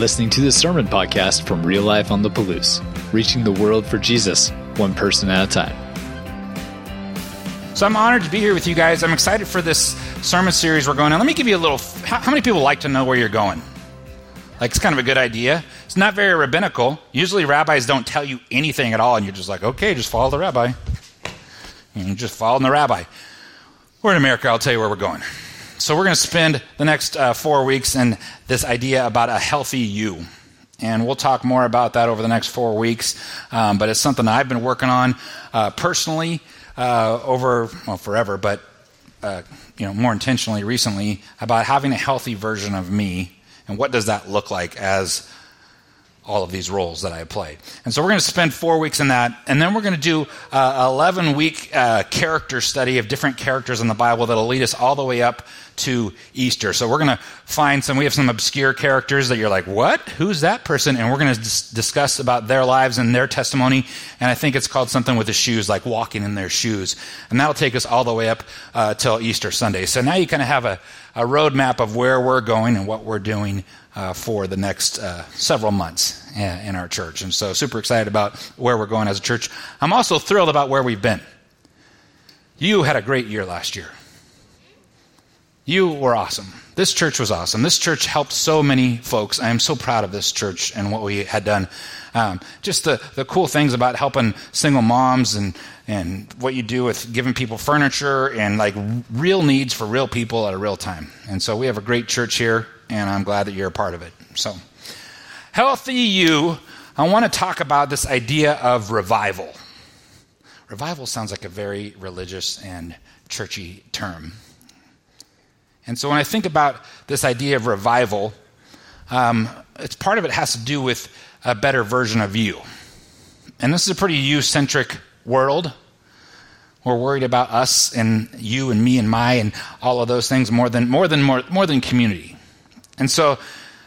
listening to the Sermon Podcast from Real Life on the Palouse, reaching the world for Jesus, one person at a time. So I'm honored to be here with you guys. I'm excited for this sermon series we're going on. Let me give you a little. How, how many people like to know where you're going? Like, it's kind of a good idea. It's not very rabbinical. Usually, rabbis don't tell you anything at all, and you're just like, okay, just follow the rabbi. And you just follow the rabbi. We're in America, I'll tell you where we're going. So, we're going to spend the next uh, four weeks in this idea about a healthy you. And we'll talk more about that over the next four weeks. Um, but it's something I've been working on uh, personally uh, over, well, forever, but uh, you know, more intentionally recently about having a healthy version of me and what does that look like as all of these roles that I play. And so we're going to spend four weeks in that, and then we're going to do uh, 11 week uh, character study of different characters in the Bible that'll lead us all the way up to Easter. So we're going to find some, we have some obscure characters that you're like, what? Who's that person? And we're going to dis- discuss about their lives and their testimony. And I think it's called something with the shoes, like walking in their shoes. And that'll take us all the way up uh, till Easter Sunday. So now you kind of have a, a roadmap of where we're going and what we're doing uh, for the next uh, several months in, in our church. And so super excited about where we're going as a church. I'm also thrilled about where we've been. You had a great year last year. You were awesome. This church was awesome. This church helped so many folks. I am so proud of this church and what we had done. Um, just the, the cool things about helping single moms and, and what you do with giving people furniture and like real needs for real people at a real time. And so we have a great church here, and I'm glad that you're a part of it. So, healthy you, I want to talk about this idea of revival. Revival sounds like a very religious and churchy term. And so when I think about this idea of revival, um, it's part of it has to do with a better version of you. And this is a pretty you centric world. We're worried about us and you and me and my and all of those things more than more than more, more than community. And so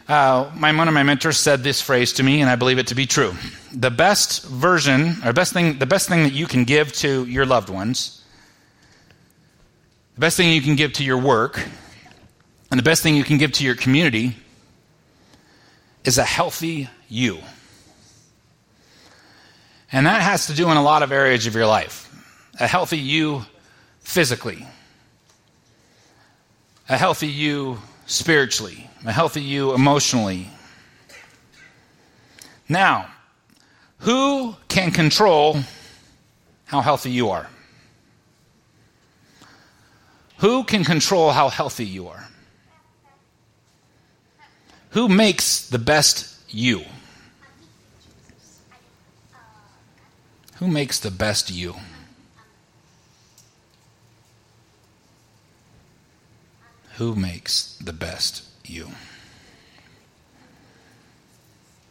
uh, my one of my mentors said this phrase to me, and I believe it to be true. The best version, or best thing, the best thing that you can give to your loved ones, the best thing you can give to your work, and the best thing you can give to your community is a healthy you. And that has to do in a lot of areas of your life. A healthy you physically, a healthy you spiritually, a healthy you emotionally. Now, who can control how healthy you are? Who can control how healthy you are? Who makes the best you? Who makes the best you? Who makes the best you?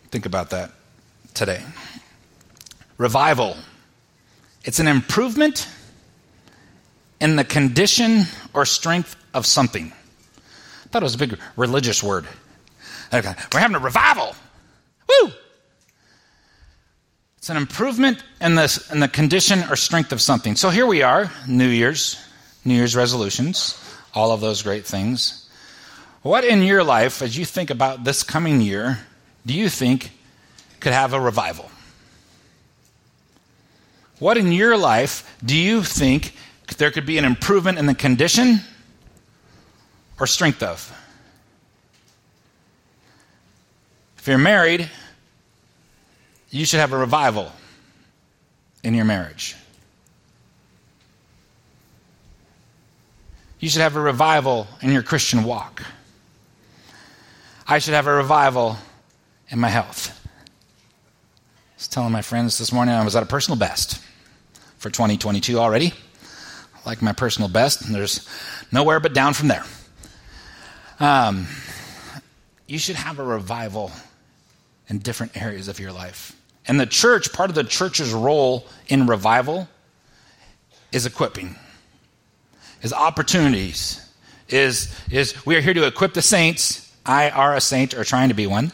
Think about that today. Revival. It's an improvement in the condition or strength of something. I thought it was a big religious word. We're having a revival. It's an improvement in the, in the condition or strength of something. So here we are, New Year's, New Year's resolutions, all of those great things. What in your life, as you think about this coming year, do you think could have a revival? What in your life do you think there could be an improvement in the condition or strength of? If you're married, you should have a revival in your marriage. You should have a revival in your Christian walk. I should have a revival in my health. I was telling my friends this morning I was at a personal best for 2022 already. Like my personal best, and there's nowhere but down from there. Um, you should have a revival in different areas of your life. And the church, part of the church's role in revival is equipping, is opportunities, is, is we are here to equip the saints. I are a saint or trying to be one,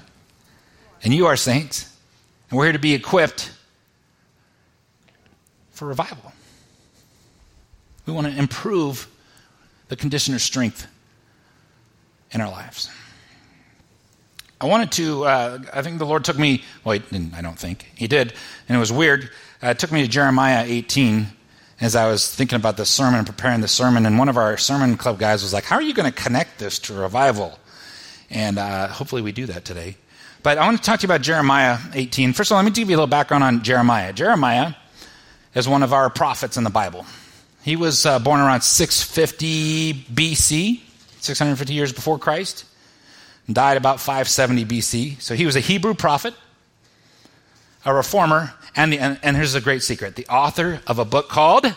and you are saints. And we're here to be equipped for revival. We want to improve the condition strength in our lives. I wanted to, uh, I think the Lord took me, well, he didn't, I don't think. He did, and it was weird. Uh, it took me to Jeremiah 18 as I was thinking about this sermon and preparing the sermon, and one of our sermon club guys was like, How are you going to connect this to revival? And uh, hopefully we do that today. But I want to talk to you about Jeremiah 18. First of all, let me give you a little background on Jeremiah. Jeremiah is one of our prophets in the Bible. He was uh, born around 650 BC, 650 years before Christ, died about 570 BC. So he was a Hebrew prophet, a reformer, and, the, and, and here's a great secret the author of a book called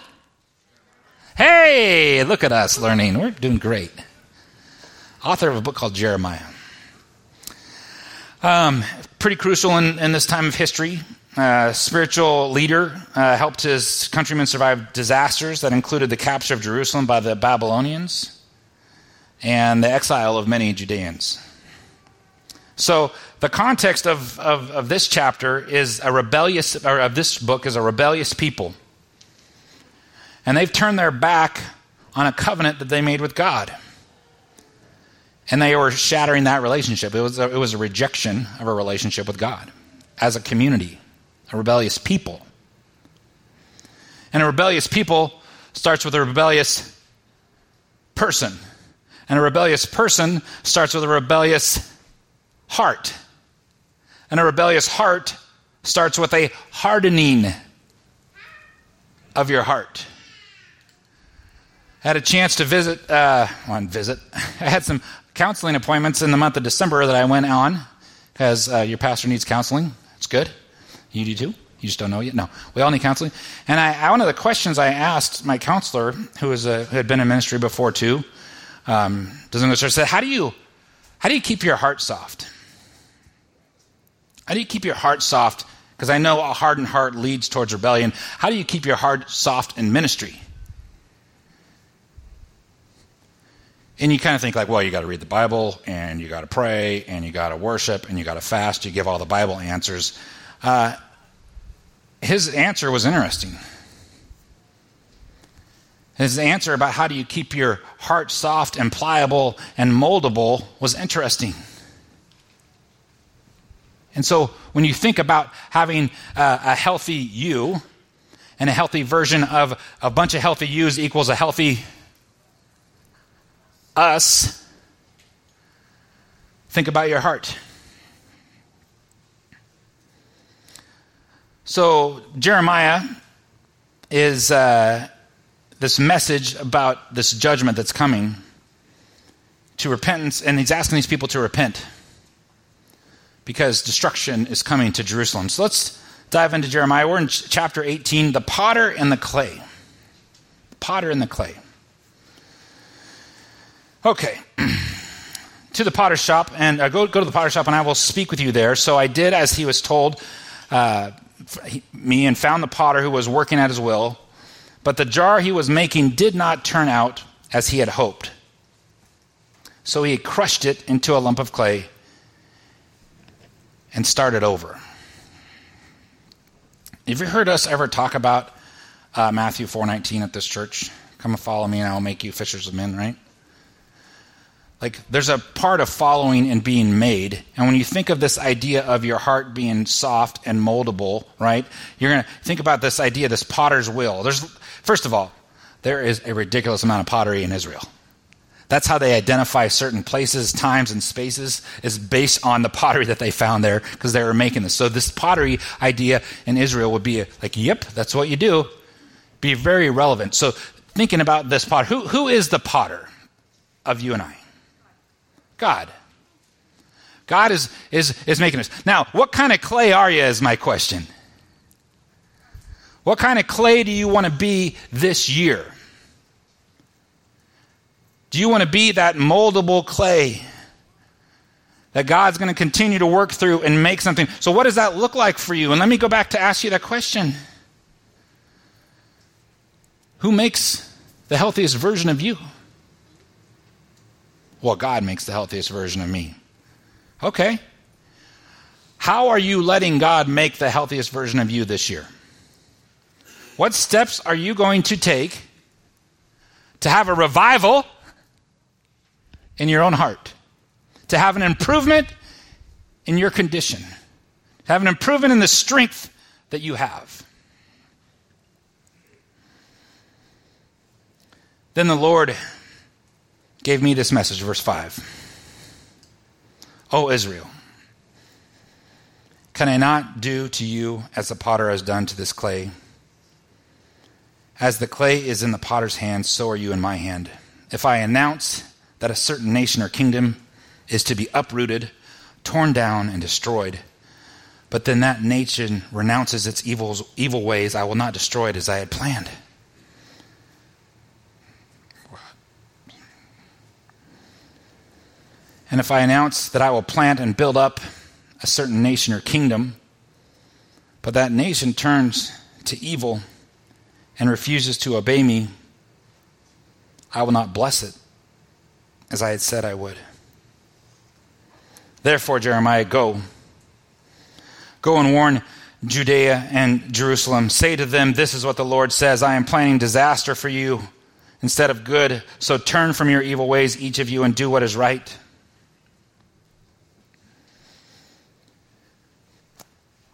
Hey, look at us learning. We're doing great. Author of a book called Jeremiah. Um, pretty crucial in, in, this time of history. Uh, spiritual leader uh, helped his countrymen survive disasters that included the capture of Jerusalem by the Babylonians and the exile of many Judeans. So, the context of, of, of this chapter is a rebellious, or of this book is a rebellious people. And they've turned their back on a covenant that they made with God. And they were shattering that relationship. It was a, it was a rejection of a relationship with God as a community, a rebellious people. And a rebellious people starts with a rebellious person. And a rebellious person starts with a rebellious heart. And a rebellious heart starts with a hardening of your heart. I had a chance to visit, uh, on visit. I had some counseling appointments in the month of December that I went on because uh, your pastor needs counseling. It's good. You do too. You just don't know yet. No, we all need counseling. And I, one of the questions I asked my counselor, who was a, who had been in ministry before too, um, doesn't go said, "How do you, how do you keep your heart soft? How do you keep your heart soft? Because I know a hardened heart leads towards rebellion. How do you keep your heart soft in ministry?" And you kind of think like, well, you got to read the Bible, and you got to pray, and you got to worship, and you got to fast. You give all the Bible answers. Uh, his answer was interesting. His answer about how do you keep your heart soft and pliable and moldable was interesting. And so when you think about having a, a healthy you and a healthy version of a bunch of healthy yous equals a healthy us, think about your heart. So, Jeremiah is uh, this message about this judgment that's coming to repentance, and he's asking these people to repent because destruction is coming to Jerusalem. So, let's dive into Jeremiah. We're in chapter 18 the potter and the clay. The potter and the clay. Okay. to the potter's shop, and uh, go, go to the potter's shop, and I will speak with you there. So I did as he was told uh, me and found the potter who was working at his will. But the jar he was making did not turn out as he had hoped. So he crushed it into a lump of clay and start it over. Have you heard us ever talk about uh, Matthew 4:19 at this church? Come and follow me, and I will make you fishers of men. Right? Like, there's a part of following and being made. And when you think of this idea of your heart being soft and moldable, right, you're to think about this idea, this potter's wheel. There's, first of all, there is a ridiculous amount of pottery in Israel. That's how they identify certain places, times, and spaces, is based on the pottery that they found there because they were making this. So, this pottery idea in Israel would be like, yep, that's what you do. Be very relevant. So, thinking about this potter, who, who is the potter of you and I? God. God is, is, is making us. Now, what kind of clay are you, is my question. What kind of clay do you want to be this year? Do you want to be that moldable clay that God's going to continue to work through and make something? So, what does that look like for you? And let me go back to ask you that question Who makes the healthiest version of you? Well, God makes the healthiest version of me. Okay. How are you letting God make the healthiest version of you this year? What steps are you going to take to have a revival in your own heart? To have an improvement in your condition, to have an improvement in the strength that you have. Then the Lord gave me this message, verse 5. O Israel, can I not do to you as the potter has done to this clay? As the clay is in the potter's hand, so are you in my hand. If I announce that a certain nation or kingdom is to be uprooted, torn down, and destroyed, but then that nation renounces its evil, evil ways, I will not destroy it as I had planned. And if I announce that I will plant and build up a certain nation or kingdom, but that nation turns to evil and refuses to obey me, I will not bless it as I had said I would. Therefore, Jeremiah, go. Go and warn Judea and Jerusalem. Say to them, This is what the Lord says I am planning disaster for you instead of good. So turn from your evil ways, each of you, and do what is right.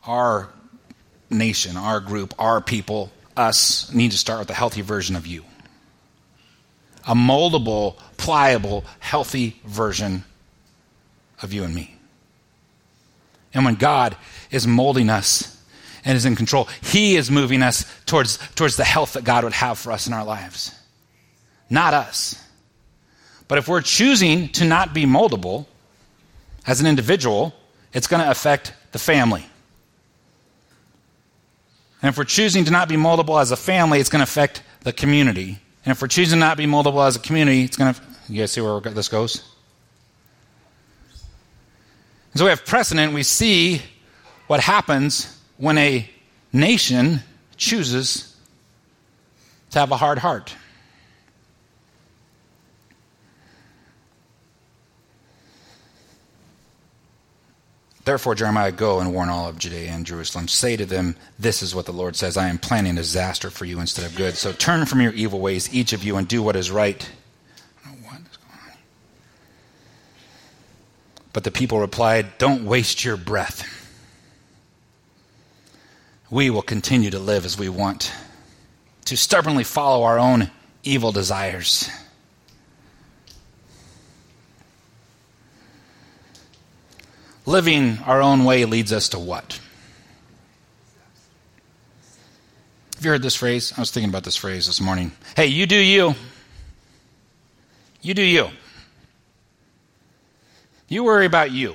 our nation, our group, our people, us, need to start with a healthy version of you. A moldable, pliable, healthy version of you and me. And when God is molding us and is in control, He is moving us towards, towards the health that God would have for us in our lives. Not us. But if we're choosing to not be moldable as an individual, it's going to affect the family. And if we're choosing to not be moldable as a family, it's going to affect the community. And if we're choosing not to be moldable as a community, it's going to. You guys see where this goes? And so we have precedent. We see what happens when a nation chooses to have a hard heart. Therefore, Jeremiah, go and warn all of Judea and Jerusalem. Say to them, This is what the Lord says I am planning disaster for you instead of good. So turn from your evil ways, each of you, and do what is right. But the people replied, Don't waste your breath. We will continue to live as we want, to stubbornly follow our own evil desires. Living our own way leads us to what? Have you heard this phrase? I was thinking about this phrase this morning. Hey, you do you. You do you. You worry about you.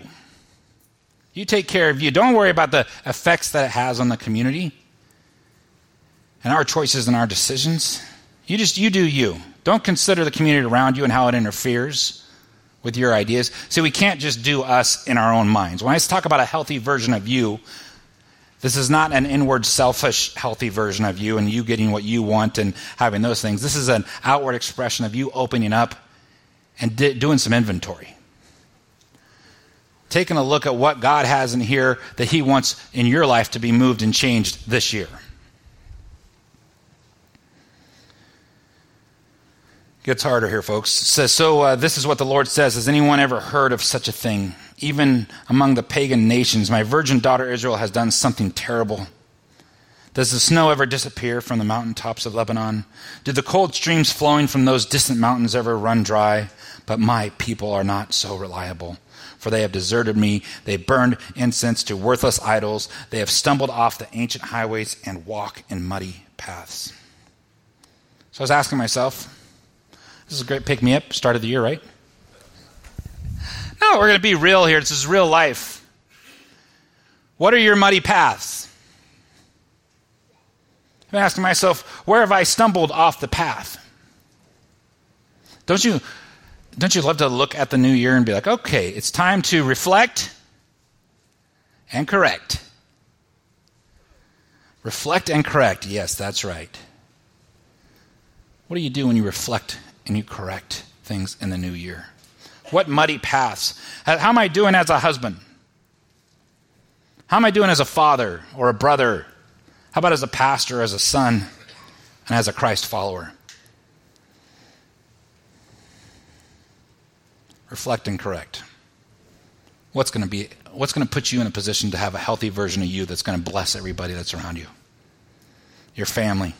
You take care of you. Don't worry about the effects that it has on the community and our choices and our decisions. You just you do you. Don't consider the community around you and how it interferes with your ideas. See, we can't just do us in our own minds. When I talk about a healthy version of you, this is not an inward, selfish, healthy version of you and you getting what you want and having those things. This is an outward expression of you opening up and doing some inventory. Taking a look at what God has in here that He wants in your life to be moved and changed this year. Gets harder here, folks. It says, so uh, this is what the Lord says. Has anyone ever heard of such a thing? Even among the pagan nations, my virgin daughter Israel has done something terrible. Does the snow ever disappear from the mountain tops of Lebanon? Do the cold streams flowing from those distant mountains ever run dry? But my people are not so reliable. For they have deserted me. They burned incense to worthless idols. They have stumbled off the ancient highways and walk in muddy paths. So I was asking myself, this is a great pick me up, start of the year, right? No, we're going to be real here. This is real life. What are your muddy paths? I'm asking myself, where have I stumbled off the path? Don't you, don't you love to look at the new year and be like, okay, it's time to reflect and correct? Reflect and correct. Yes, that's right. What do you do when you reflect and you correct things in the new year? What muddy paths? How am I doing as a husband? How am I doing as a father or a brother? How about as a pastor, as a son, and as a Christ follower? Reflect and correct. what's going to be what's going to put you in a position to have a healthy version of you that's going to bless everybody that's around you your family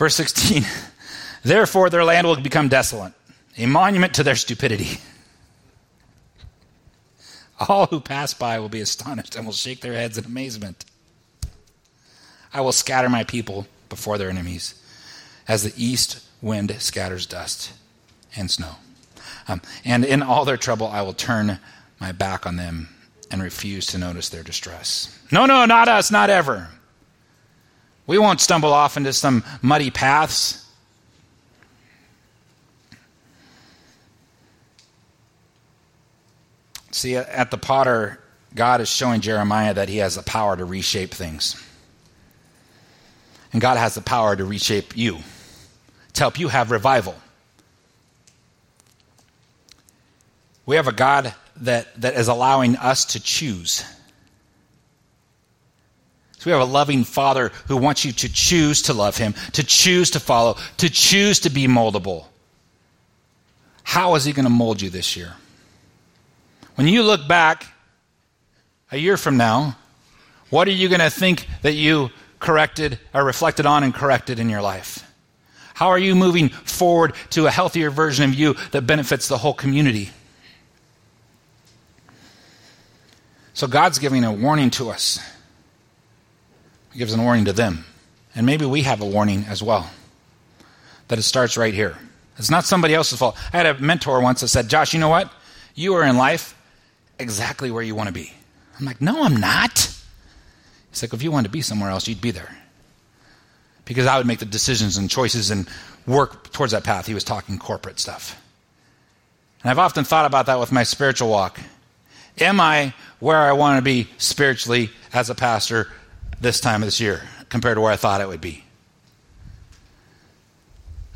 verse 16 therefore their land will become desolate a monument to their stupidity all who pass by will be astonished and will shake their heads in amazement i will scatter my people before their enemies as the east wind scatters dust and snow um, and in all their trouble, I will turn my back on them and refuse to notice their distress. No, no, not us, not ever. We won't stumble off into some muddy paths. See, at the potter, God is showing Jeremiah that he has the power to reshape things. And God has the power to reshape you, to help you have revival. We have a God that, that is allowing us to choose. So we have a loving Father who wants you to choose to love Him, to choose to follow, to choose to be moldable. How is He going to mold you this year? When you look back a year from now, what are you going to think that you corrected or reflected on and corrected in your life? How are you moving forward to a healthier version of you that benefits the whole community? So God's giving a warning to us. He gives an warning to them. And maybe we have a warning as well. That it starts right here. It's not somebody else's fault. I had a mentor once that said, Josh, you know what? You are in life exactly where you want to be. I'm like, no, I'm not. He's like, if you wanted to be somewhere else, you'd be there. Because I would make the decisions and choices and work towards that path. He was talking corporate stuff. And I've often thought about that with my spiritual walk. Am I where I want to be spiritually as a pastor this time of this year compared to where I thought it would be?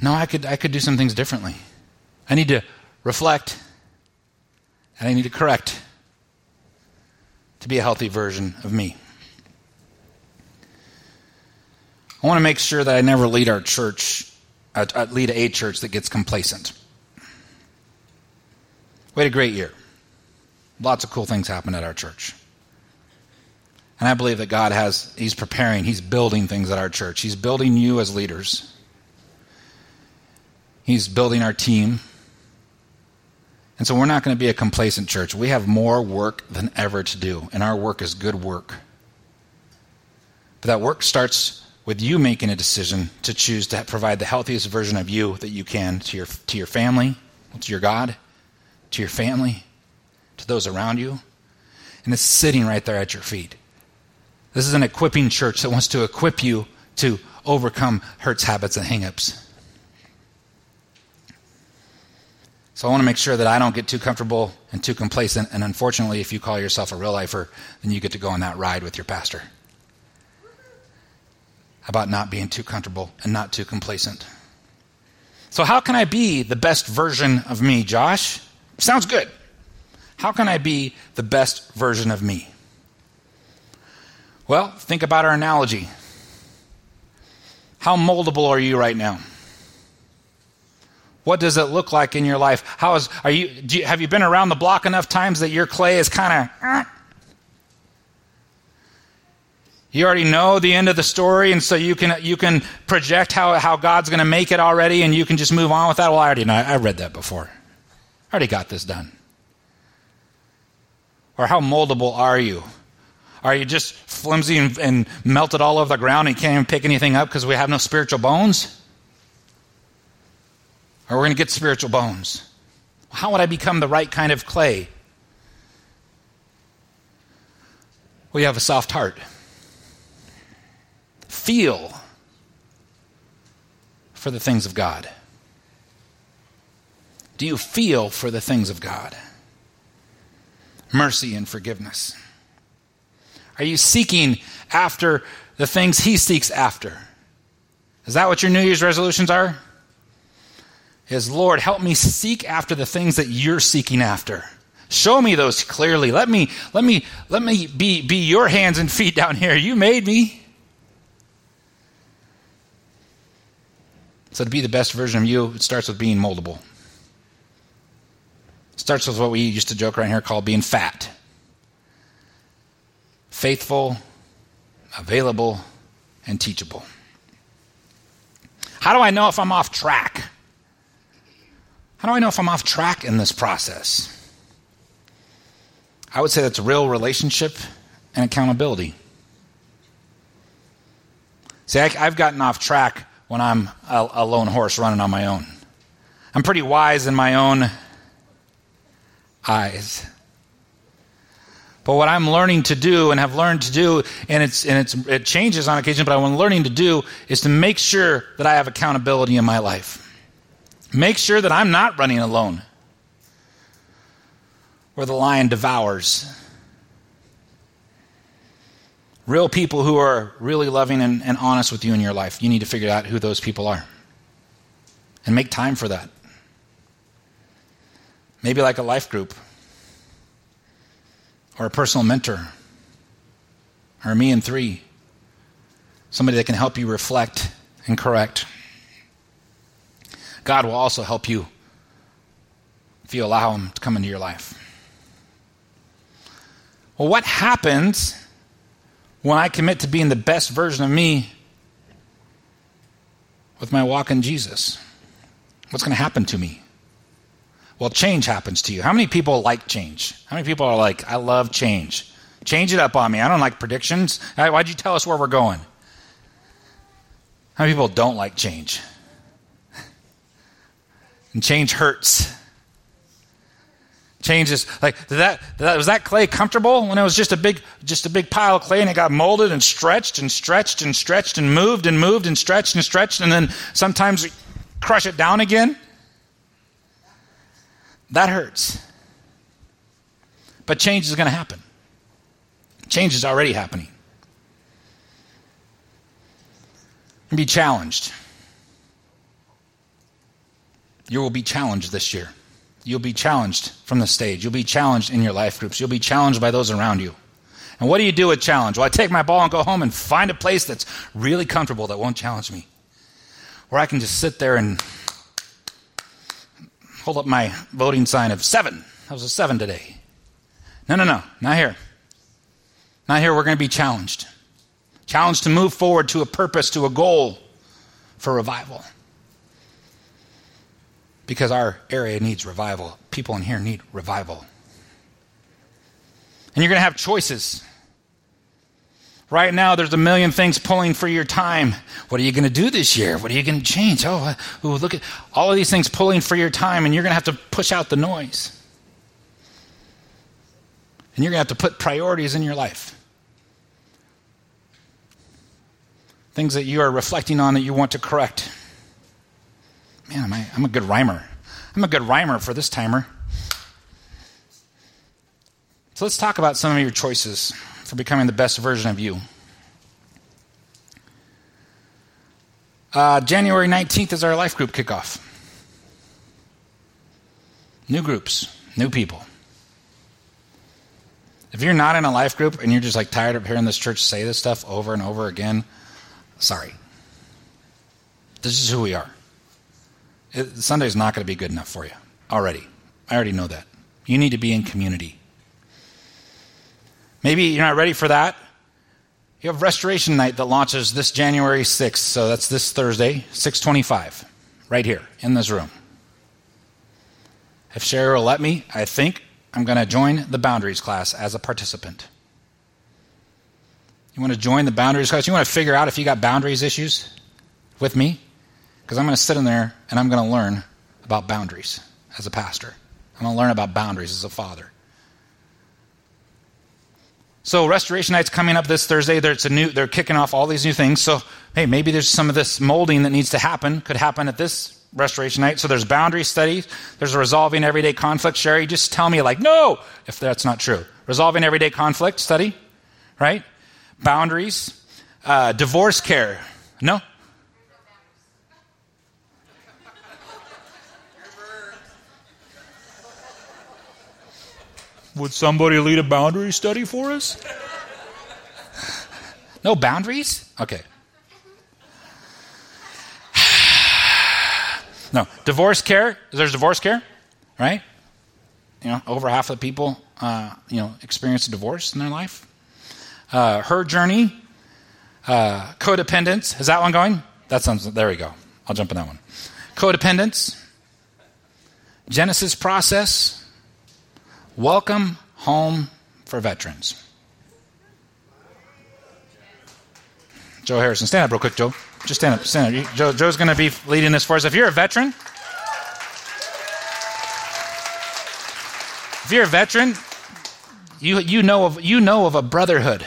No, I could, I could do some things differently. I need to reflect and I need to correct to be a healthy version of me. I want to make sure that I never lead our church, uh, lead a church that gets complacent. We had a great year. Lots of cool things happen at our church. And I believe that God has, He's preparing, He's building things at our church. He's building you as leaders, He's building our team. And so we're not going to be a complacent church. We have more work than ever to do, and our work is good work. But that work starts with you making a decision to choose to provide the healthiest version of you that you can to your, to your family, to your God, to your family, to those around you. And it's sitting right there at your feet. This is an equipping church that wants to equip you to overcome hurts, habits, and hangups. So I want to make sure that I don't get too comfortable and too complacent. And unfortunately, if you call yourself a real lifer, then you get to go on that ride with your pastor about not being too comfortable and not too complacent. So, how can I be the best version of me, Josh? Sounds good. How can I be the best version of me? Well, think about our analogy. How moldable are you right now? What does it look like in your life? How is are you, you have you been around the block enough times that your clay is kind of uh, you already know the end of the story, and so you can you can project how, how God's going to make it already, and you can just move on with that. Well, I already know. I read that before. I already got this done. Or how moldable are you? Are you just flimsy and, and melted all over the ground and can't even pick anything up because we have no spiritual bones? Or we're going to get spiritual bones. How would I become the right kind of clay? Well, you have a soft heart. Feel for the things of God. Do you feel for the things of God? mercy and forgiveness? Are you seeking after the things He seeks after? Is that what your New Year's resolutions are? Is Lord, help me seek after the things that you're seeking after. Show me those clearly. Let me, let me, let me be, be your hands and feet down here. You made me. So to be the best version of you, it starts with being moldable. It starts with what we used to joke around here called being fat. Faithful, available, and teachable. How do I know if I'm off track? How do I know if I'm off track in this process? I would say that's real relationship and accountability. See, I, have gotten off track when I'm a, a lone horse running on my own. I'm pretty wise in my own eyes. But what I'm learning to do and have learned to do, and, it's, and it's, it changes on occasion, but what I'm learning to do is to make sure that I have accountability in my life. Make sure that I'm not running alone where the lion devours. Real people who are really loving and, and honest with you in your life, you need to figure out who those people are and make time for that. Maybe like a life group or a personal mentor or me in three. Somebody that can help you reflect and correct. God will also help you if you allow Him to come into your life. Well, what happens when I commit to being the best version of me with my walk in Jesus? What's going to happen to me? Well, change happens to you. How many people like change? How many people are like, I love change? Change it up on me. I don't like predictions. Why'd you tell us where we're going? How many people don't like change? And change hurts. Changes like that, that was that clay comfortable when it was just a big just a big pile of clay and it got molded and stretched and stretched and stretched and moved and moved and stretched and stretched and then sometimes crush it down again. That hurts. But change is going to happen. Change is already happening. And be challenged. You will be challenged this year. You'll be challenged from the stage. You'll be challenged in your life groups. You'll be challenged by those around you. And what do you do with challenge? Well, I take my ball and go home and find a place that's really comfortable that won't challenge me. Where I can just sit there and hold up my voting sign of seven. That was a seven today. No, no, no, not here. Not here. We're going to be challenged. Challenged to move forward to a purpose, to a goal for revival because our area needs revival. People in here need revival. And you're going to have choices. Right now, there's a million things pulling for your time. What are you going to do this year? What are you going to change? Oh, uh, ooh, look at all of these things pulling for your time, and you're going to have to push out the noise. And you're going to have to put priorities in your life. Things that you are reflecting on that you want to correct. Man, I, I'm a good rhymer. I'm a good rhymer for this timer. So let's talk about some of your choices for becoming the best version of you. Uh, January 19th is our life group kickoff. New groups, new people. If you're not in a life group and you're just like tired of hearing this church say this stuff over and over again, sorry. This is who we are. It, Sunday's not going to be good enough for you already. I already know that. You need to be in community. Maybe you're not ready for that. You have Restoration Night that launches this January 6th, so that's this Thursday, 625, right here in this room. If Sherry will let me, I think I'm going to join the Boundaries class as a participant. You want to join the Boundaries class? You want to figure out if you got boundaries issues with me? Because I'm going to sit in there and I'm going to learn about boundaries as a pastor. I'm going to learn about boundaries as a father. So Restoration Night's coming up this Thursday. New, they're kicking off all these new things. So, hey, maybe there's some of this molding that needs to happen, could happen at this Restoration Night. So there's boundary studies. There's a resolving everyday conflict. Sherry, just tell me like, no, if that's not true. Resolving everyday conflict study, right? Boundaries. Uh, divorce care. No? Would somebody lead a boundary study for us? No boundaries? Okay. no. Divorce care? There's divorce care, right? you know, over half of the people, uh, you know, experience a divorce in their life. Uh, her journey, uh, codependence. Is that one going? That sounds. There we go. I'll jump in that one. Codependence. Genesis process. Welcome home for veterans. Joe Harrison, stand up real quick, Joe. Just stand up. Stand up. Joe, Joe's going to be leading this for us. If you're a veteran, if you're a veteran, you, you, know of, you know of a brotherhood.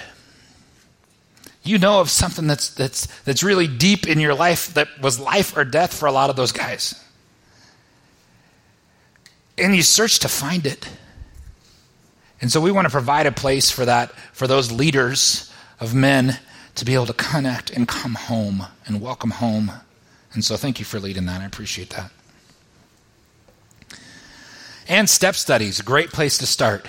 You know of something that's, that's, that's really deep in your life that was life or death for a lot of those guys. And you search to find it. And so we want to provide a place for that, for those leaders of men to be able to connect and come home and welcome home. And so thank you for leading that. I appreciate that. And step studies, a great place to start.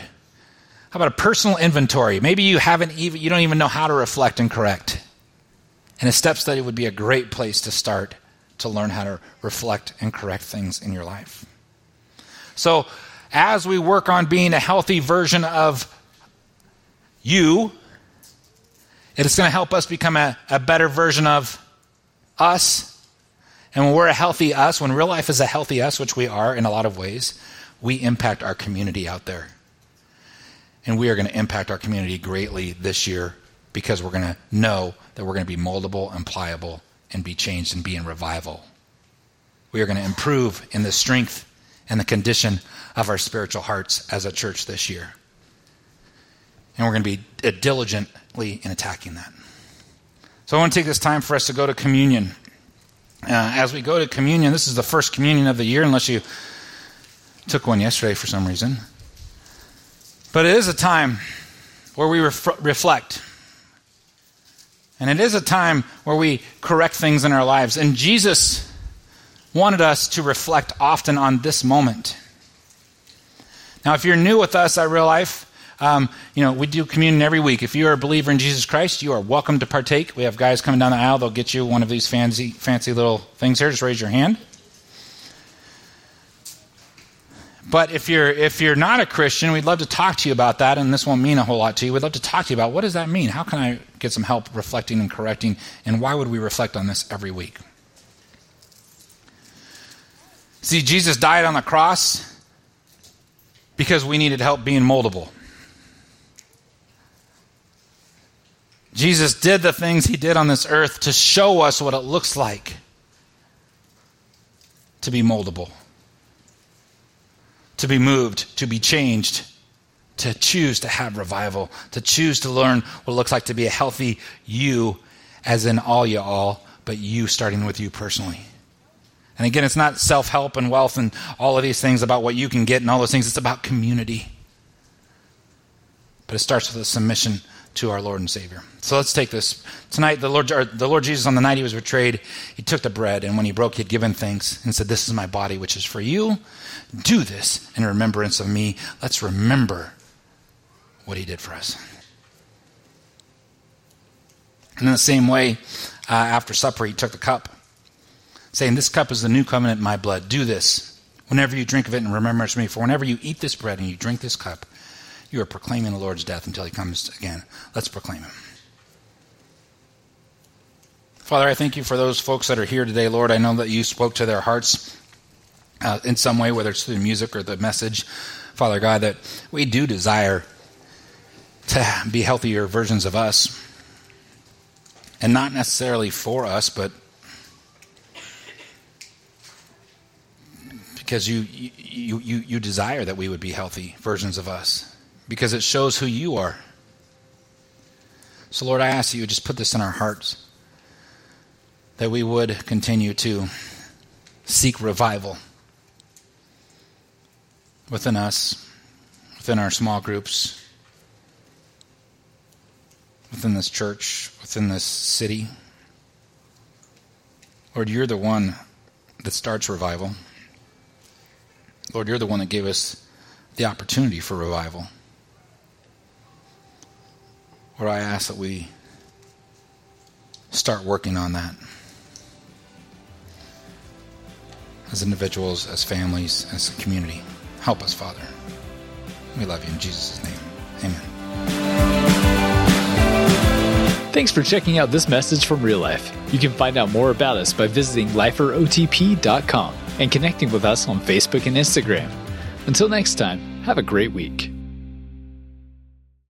How about a personal inventory? Maybe you haven't even you don't even know how to reflect and correct. And a step study would be a great place to start to learn how to reflect and correct things in your life. So, as we work on being a healthy version of you, it is going to help us become a, a better version of us. And when we're a healthy us, when real life is a healthy us, which we are in a lot of ways, we impact our community out there. And we are going to impact our community greatly this year because we're going to know that we're going to be moldable and pliable and be changed and be in revival. We are going to improve in the strength and the condition of our spiritual hearts as a church this year. And we're going to be diligently in attacking that. So I want to take this time for us to go to communion. Uh, as we go to communion, this is the first communion of the year, unless you took one yesterday for some reason. But it is a time where we ref- reflect. And it is a time where we correct things in our lives. And Jesus wanted us to reflect often on this moment. Now, if you're new with us at Real Life, um, you know, we do communion every week. If you are a believer in Jesus Christ, you are welcome to partake. We have guys coming down the aisle. They'll get you one of these fancy, fancy little things here. Just raise your hand. But if you're if you're not a Christian, we'd love to talk to you about that, and this won't mean a whole lot to you. We'd love to talk to you about what does that mean? How can I get some help reflecting and correcting, and why would we reflect on this every week? See, Jesus died on the cross because we needed help being moldable. Jesus did the things he did on this earth to show us what it looks like to be moldable, to be moved, to be changed, to choose to have revival, to choose to learn what it looks like to be a healthy you, as in all you all, but you starting with you personally. And again, it's not self help and wealth and all of these things about what you can get and all those things. It's about community. But it starts with a submission to our Lord and Savior. So let's take this. Tonight, the Lord, the Lord Jesus, on the night he was betrayed, he took the bread, and when he broke, he had given thanks and said, This is my body, which is for you. Do this in remembrance of me. Let's remember what he did for us. And in the same way, uh, after supper, he took the cup, saying, This cup is the new covenant in my blood. Do this whenever you drink of it remembrance of me. For whenever you eat this bread and you drink this cup, you are proclaiming the Lord's death until he comes again. Let's proclaim him. Father, I thank you for those folks that are here today, Lord. I know that you spoke to their hearts uh, in some way, whether it's through music or the message. Father God, that we do desire to be healthier versions of us. And not necessarily for us, but because you, you, you, you desire that we would be healthy versions of us because it shows who you are. So, Lord, I ask that you just put this in our hearts, that we would continue to seek revival within us, within our small groups, within this church, within this city. Lord, you're the one that starts revival. Lord, you're the one that gave us the opportunity for revival. Lord, I ask that we start working on that as individuals, as families, as a community. Help us, Father. We love you in Jesus' name. Amen. Thanks for checking out this message from Real Life. You can find out more about us by visiting liferotp.com and connecting with us on Facebook and Instagram. Until next time, have a great week.